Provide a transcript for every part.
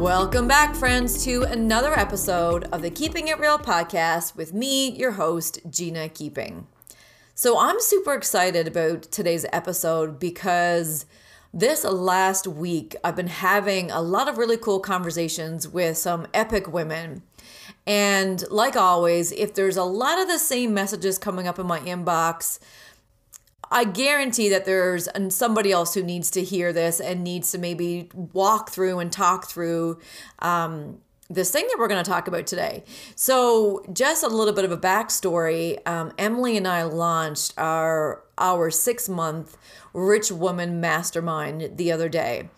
Welcome back, friends, to another episode of the Keeping It Real podcast with me, your host, Gina Keeping. So, I'm super excited about today's episode because this last week I've been having a lot of really cool conversations with some epic women. And like always, if there's a lot of the same messages coming up in my inbox, I guarantee that there's somebody else who needs to hear this and needs to maybe walk through and talk through um, this thing that we're going to talk about today. So, just a little bit of a backstory. Um, Emily and I launched our our six month Rich Woman Mastermind the other day.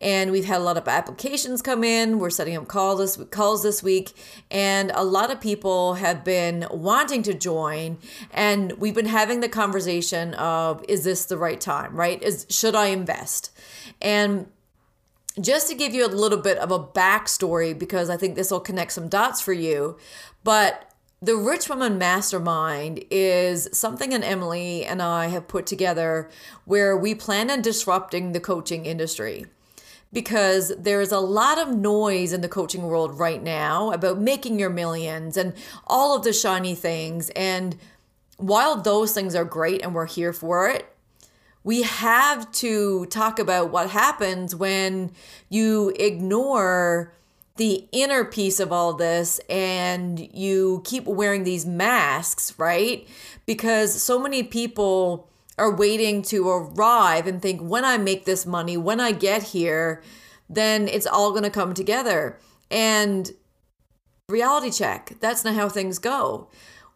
And we've had a lot of applications come in. We're setting up calls this, calls this week. And a lot of people have been wanting to join. And we've been having the conversation of is this the right time, right? Is should I invest? And just to give you a little bit of a backstory, because I think this will connect some dots for you. But the Rich Woman Mastermind is something that Emily and I have put together where we plan on disrupting the coaching industry because there is a lot of noise in the coaching world right now about making your millions and all of the shiny things. And while those things are great and we're here for it, we have to talk about what happens when you ignore the inner piece of all this and you keep wearing these masks, right? Because so many people are waiting to arrive and think when I make this money, when I get here, then it's all going to come together. And reality check, that's not how things go.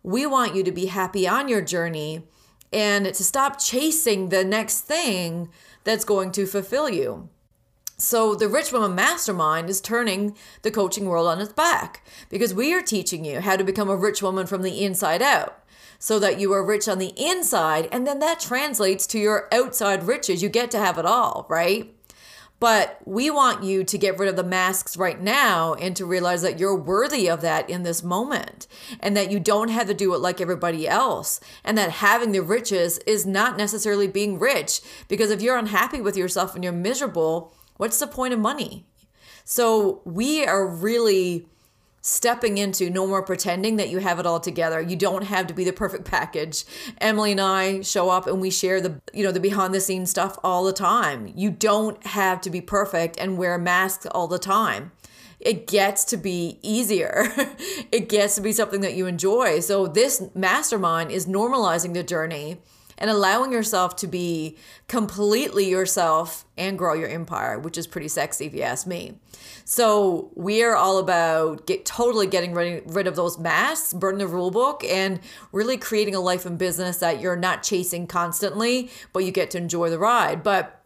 We want you to be happy on your journey and to stop chasing the next thing that's going to fulfill you. So, the Rich Woman Mastermind is turning the coaching world on its back because we are teaching you how to become a rich woman from the inside out so that you are rich on the inside. And then that translates to your outside riches. You get to have it all, right? But we want you to get rid of the masks right now and to realize that you're worthy of that in this moment and that you don't have to do it like everybody else. And that having the riches is not necessarily being rich because if you're unhappy with yourself and you're miserable, What's the point of money? So we are really stepping into no more pretending that you have it all together. You don't have to be the perfect package. Emily and I show up and we share the you know the behind the scenes stuff all the time. You don't have to be perfect and wear masks all the time. It gets to be easier. it gets to be something that you enjoy. So this mastermind is normalizing the journey and allowing yourself to be completely yourself and grow your empire, which is pretty sexy if you ask me. So we are all about get totally getting rid, rid of those masks, burn the rule book, and really creating a life and business that you're not chasing constantly, but you get to enjoy the ride. But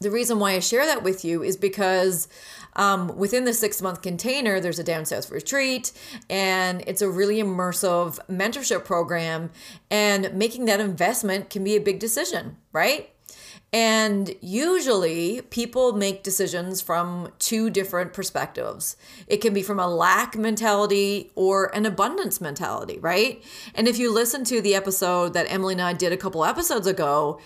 the reason why I share that with you is because um, within the six month container, there's a down south retreat, and it's a really immersive mentorship program. And making that investment can be a big decision, right? And usually people make decisions from two different perspectives. It can be from a lack mentality or an abundance mentality, right? And if you listen to the episode that Emily and I did a couple episodes ago,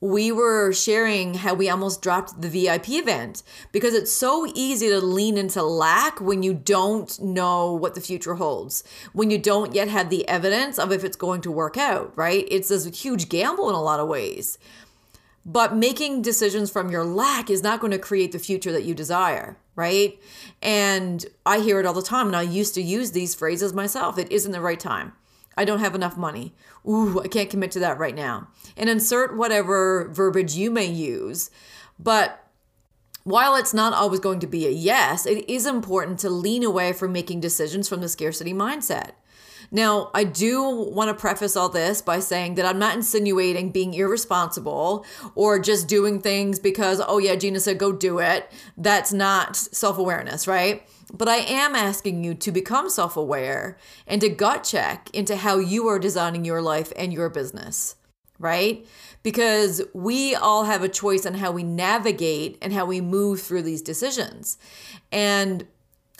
we were sharing how we almost dropped the VIP event because it's so easy to lean into lack when you don't know what the future holds, when you don't yet have the evidence of if it's going to work out, right? It's a huge gamble in a lot of ways. But making decisions from your lack is not going to create the future that you desire, right? And I hear it all the time, and I used to use these phrases myself. It isn't the right time. I don't have enough money. Ooh, I can't commit to that right now. And insert whatever verbiage you may use. But while it's not always going to be a yes, it is important to lean away from making decisions from the scarcity mindset. Now, I do want to preface all this by saying that I'm not insinuating being irresponsible or just doing things because, oh, yeah, Gina said go do it. That's not self awareness, right? But I am asking you to become self aware and to gut check into how you are designing your life and your business, right? Because we all have a choice on how we navigate and how we move through these decisions. And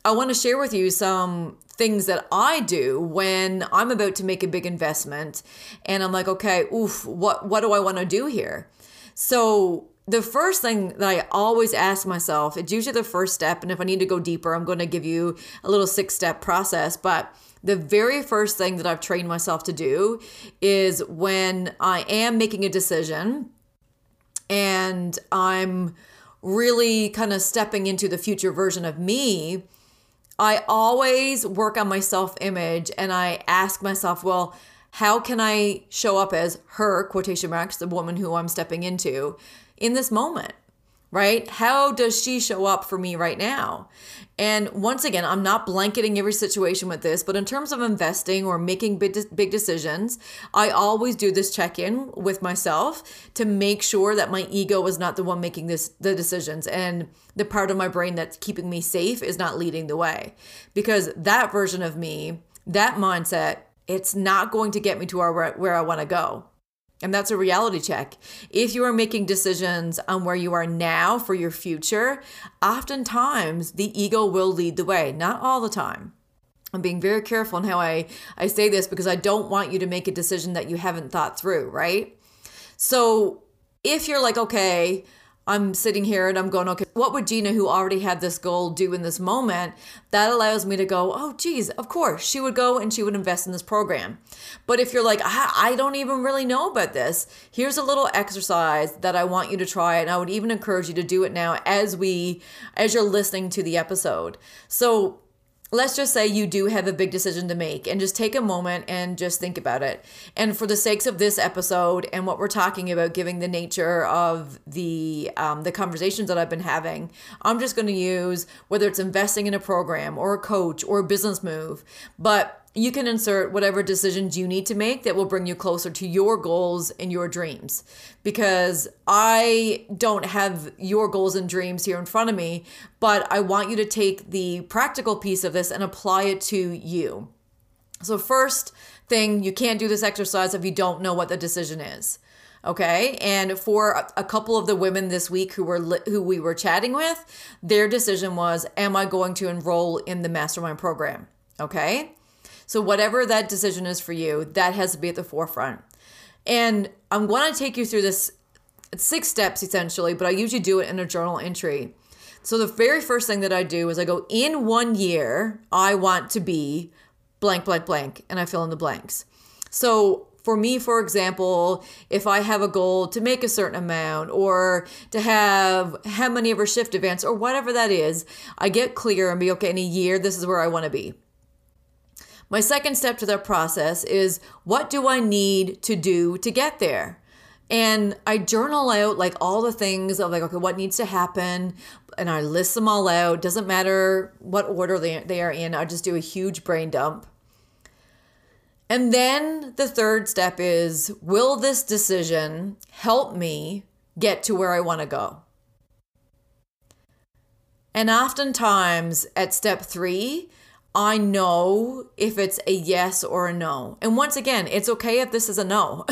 I want to share with you some things that I do when I'm about to make a big investment and I'm like, okay, oof, what what do I want to do here? So the first thing that I always ask myself, it's usually the first step, and if I need to go deeper, I'm going to give you a little six step process. But the very first thing that I've trained myself to do is when I am making a decision and I'm really kind of stepping into the future version of me I always work on my self image and I ask myself, well, how can I show up as her, quotation marks, the woman who I'm stepping into in this moment? Right? How does she show up for me right now? And once again, I'm not blanketing every situation with this, but in terms of investing or making big, big decisions, I always do this check in with myself to make sure that my ego is not the one making this the decisions and the part of my brain that's keeping me safe is not leading the way. Because that version of me, that mindset, it's not going to get me to where, where I want to go. And that's a reality check. If you are making decisions on where you are now for your future, oftentimes the ego will lead the way, not all the time. I'm being very careful in how I, I say this because I don't want you to make a decision that you haven't thought through, right? So if you're like, okay, I'm sitting here and I'm going, okay, what would Gina, who already had this goal, do in this moment? That allows me to go, oh, geez, of course, she would go and she would invest in this program. But if you're like, I, don't even really know about this, here's a little exercise that I want you to try. And I would even encourage you to do it now as we, as you're listening to the episode. So let's just say you do have a big decision to make and just take a moment and just think about it. And for the sakes of this episode and what we're talking about, giving the nature of the um, the conversations that I've been having, I'm just going to use whether it's investing in a program or a coach or a business move, but you can insert whatever decisions you need to make that will bring you closer to your goals and your dreams. Because I don't have your goals and dreams here in front of me, but I want you to take the practical piece of this and apply it to you. So, first thing, you can't do this exercise if you don't know what the decision is. Okay, and for a couple of the women this week who were who we were chatting with, their decision was, "Am I going to enroll in the mastermind program?" Okay, so, whatever that decision is for you, that has to be at the forefront. And I'm going to take you through this six steps essentially, but I usually do it in a journal entry. So, the very first thing that I do is I go, in one year, I want to be blank, blank, blank, and I fill in the blanks. So, for me, for example, if I have a goal to make a certain amount or to have how many of our shift events or whatever that is, I get clear and be okay, in a year, this is where I want to be. My second step to that process is what do I need to do to get there? And I journal out like all the things of like, okay, what needs to happen? And I list them all out. Doesn't matter what order they, they are in, I just do a huge brain dump. And then the third step is will this decision help me get to where I want to go? And oftentimes at step three, I know if it's a yes or a no. And once again, it's okay if this is a no,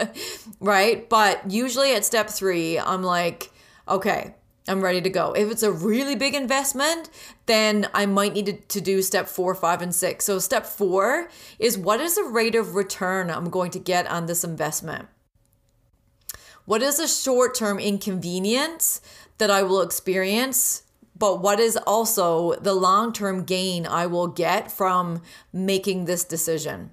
right? But usually at step three, I'm like, okay, I'm ready to go. If it's a really big investment, then I might need to, do step four, five, and six. So, step four is what is the rate of return I'm going to get on this investment? What is the short term inconvenience that I will experience but what is also the long term gain I will get from making this decision?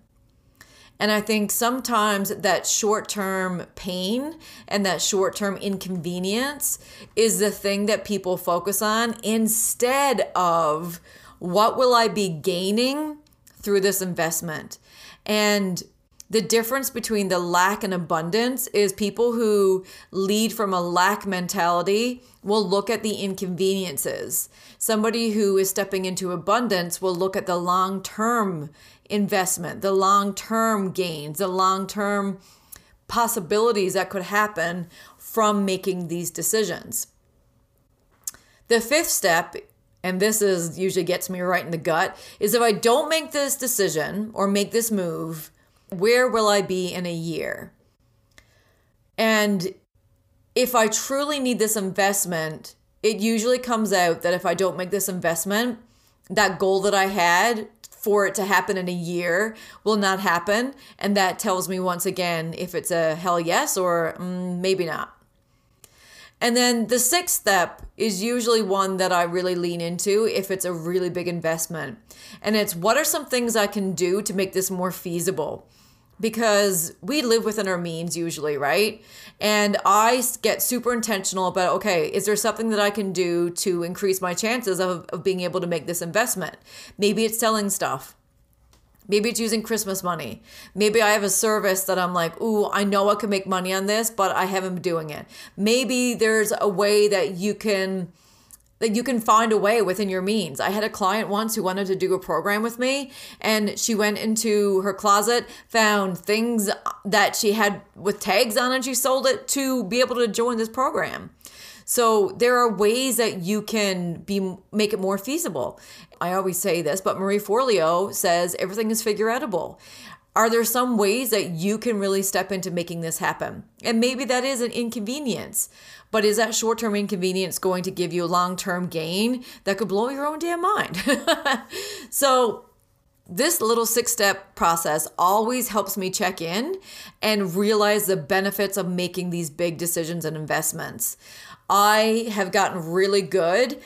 And I think sometimes that short term pain and that short term inconvenience is the thing that people focus on instead of what will I be gaining through this investment. And the difference between the lack and abundance is people who lead from a lack mentality will look at the inconveniences. Somebody who is stepping into abundance will look at the long term investment, the long term gains, the long term possibilities that could happen from making these decisions. The fifth step, and this is usually gets me right in the gut, is if I don't make this decision or make this move, where will I be in a year? And if I truly need this investment, it usually comes out that if I don't make this investment, that goal that I had for it to happen in a year will not happen. And that tells me once again if it's a hell yes or mm, maybe not. And then the sixth step is usually one that I really lean into if it's a really big investment. And it's what are some things I can do to make this more feasible? Because we live within our means usually, right? And I get super intentional about okay, is there something that I can do to increase my chances of, of being able to make this investment? Maybe it's selling stuff. Maybe it's using Christmas money. Maybe I have a service that I'm like, ooh, I know I can make money on this, but I haven't been doing it. Maybe there's a way that you can that you can find a way within your means. I had a client once who wanted to do a program with me, and she went into her closet, found things that she had with tags on, and she sold it to be able to join this program. So there are ways that you can be make it more feasible. I always say this, but Marie Forleo says everything is figure outable. Are there some ways that you can really step into making this happen? And maybe that is an inconvenience. But is that short term inconvenience going to give you a long term gain that could blow your own damn mind? so, this little six step process always helps me check in and realize the benefits of making these big decisions and investments. I have gotten really good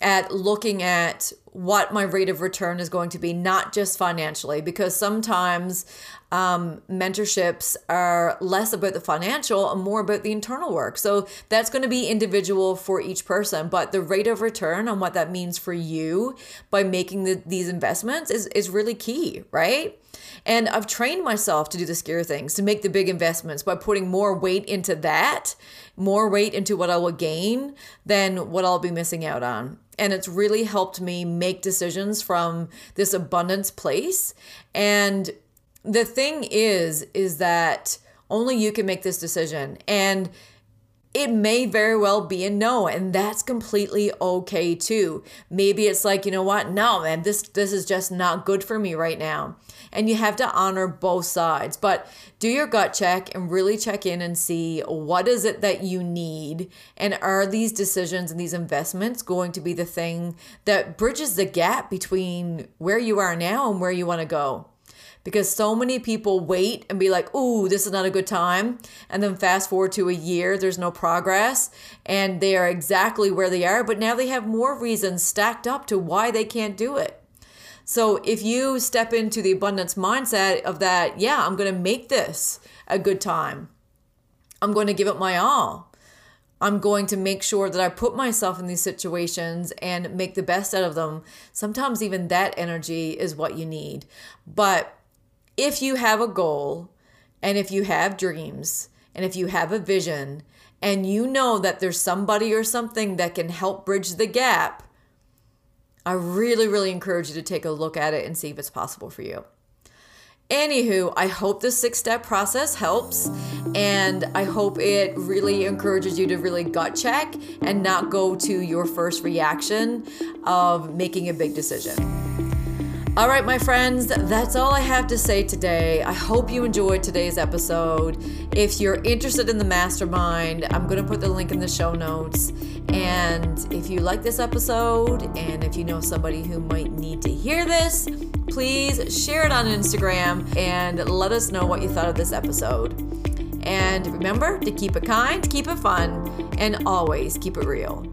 at looking at what my rate of return is going to be, not just financially, because sometimes um, mentorships are less about the financial and more about the internal work. So that's going to be individual for each person. But the rate of return on what that means for you by making the, these investments is, is really key, right? And I've trained myself to do the scary things, to make the big investments by putting more weight into that, more weight into what I will gain than what I'll be missing out on. And it's really helped me make decisions from this abundance place. And the thing is, is that only you can make this decision. And it may very well be a no and that's completely okay too. Maybe it's like you know what? No man this this is just not good for me right now. And you have to honor both sides. But do your gut check and really check in and see what is it that you need and are these decisions and these investments going to be the thing that bridges the gap between where you are now and where you want to go because so many people wait and be like, ooh, this is not a good time. And then fast forward to a year, there's no progress, and they are exactly where they are, but now they have more reasons stacked up to why they can't do it. So if you step into the abundance mindset of that, yeah, I'm going to make this a good time, I'm going to give it my all. I'm going to make sure that I put myself in these situations and make the best out of them. Sometimes even that energy is what you need. But if you have a goal and if you have dreams and if you have a vision and you know that there's somebody or something that can help bridge the gap, I really, really encourage you to take a look at it and see if it's possible for you. Anywho, I hope this six step process helps and I hope it really encourages you to really gut check and not go to your first reaction of making a big decision. All right, my friends, that's all I have to say today. I hope you enjoyed today's episode. If you're interested in the mastermind, I'm going to put the link in the show notes. And if you like this episode and if you know somebody who might need to hear this, please share it on Instagram and let us know what you thought of this episode. And remember to keep it kind, keep it fun, and always keep it real.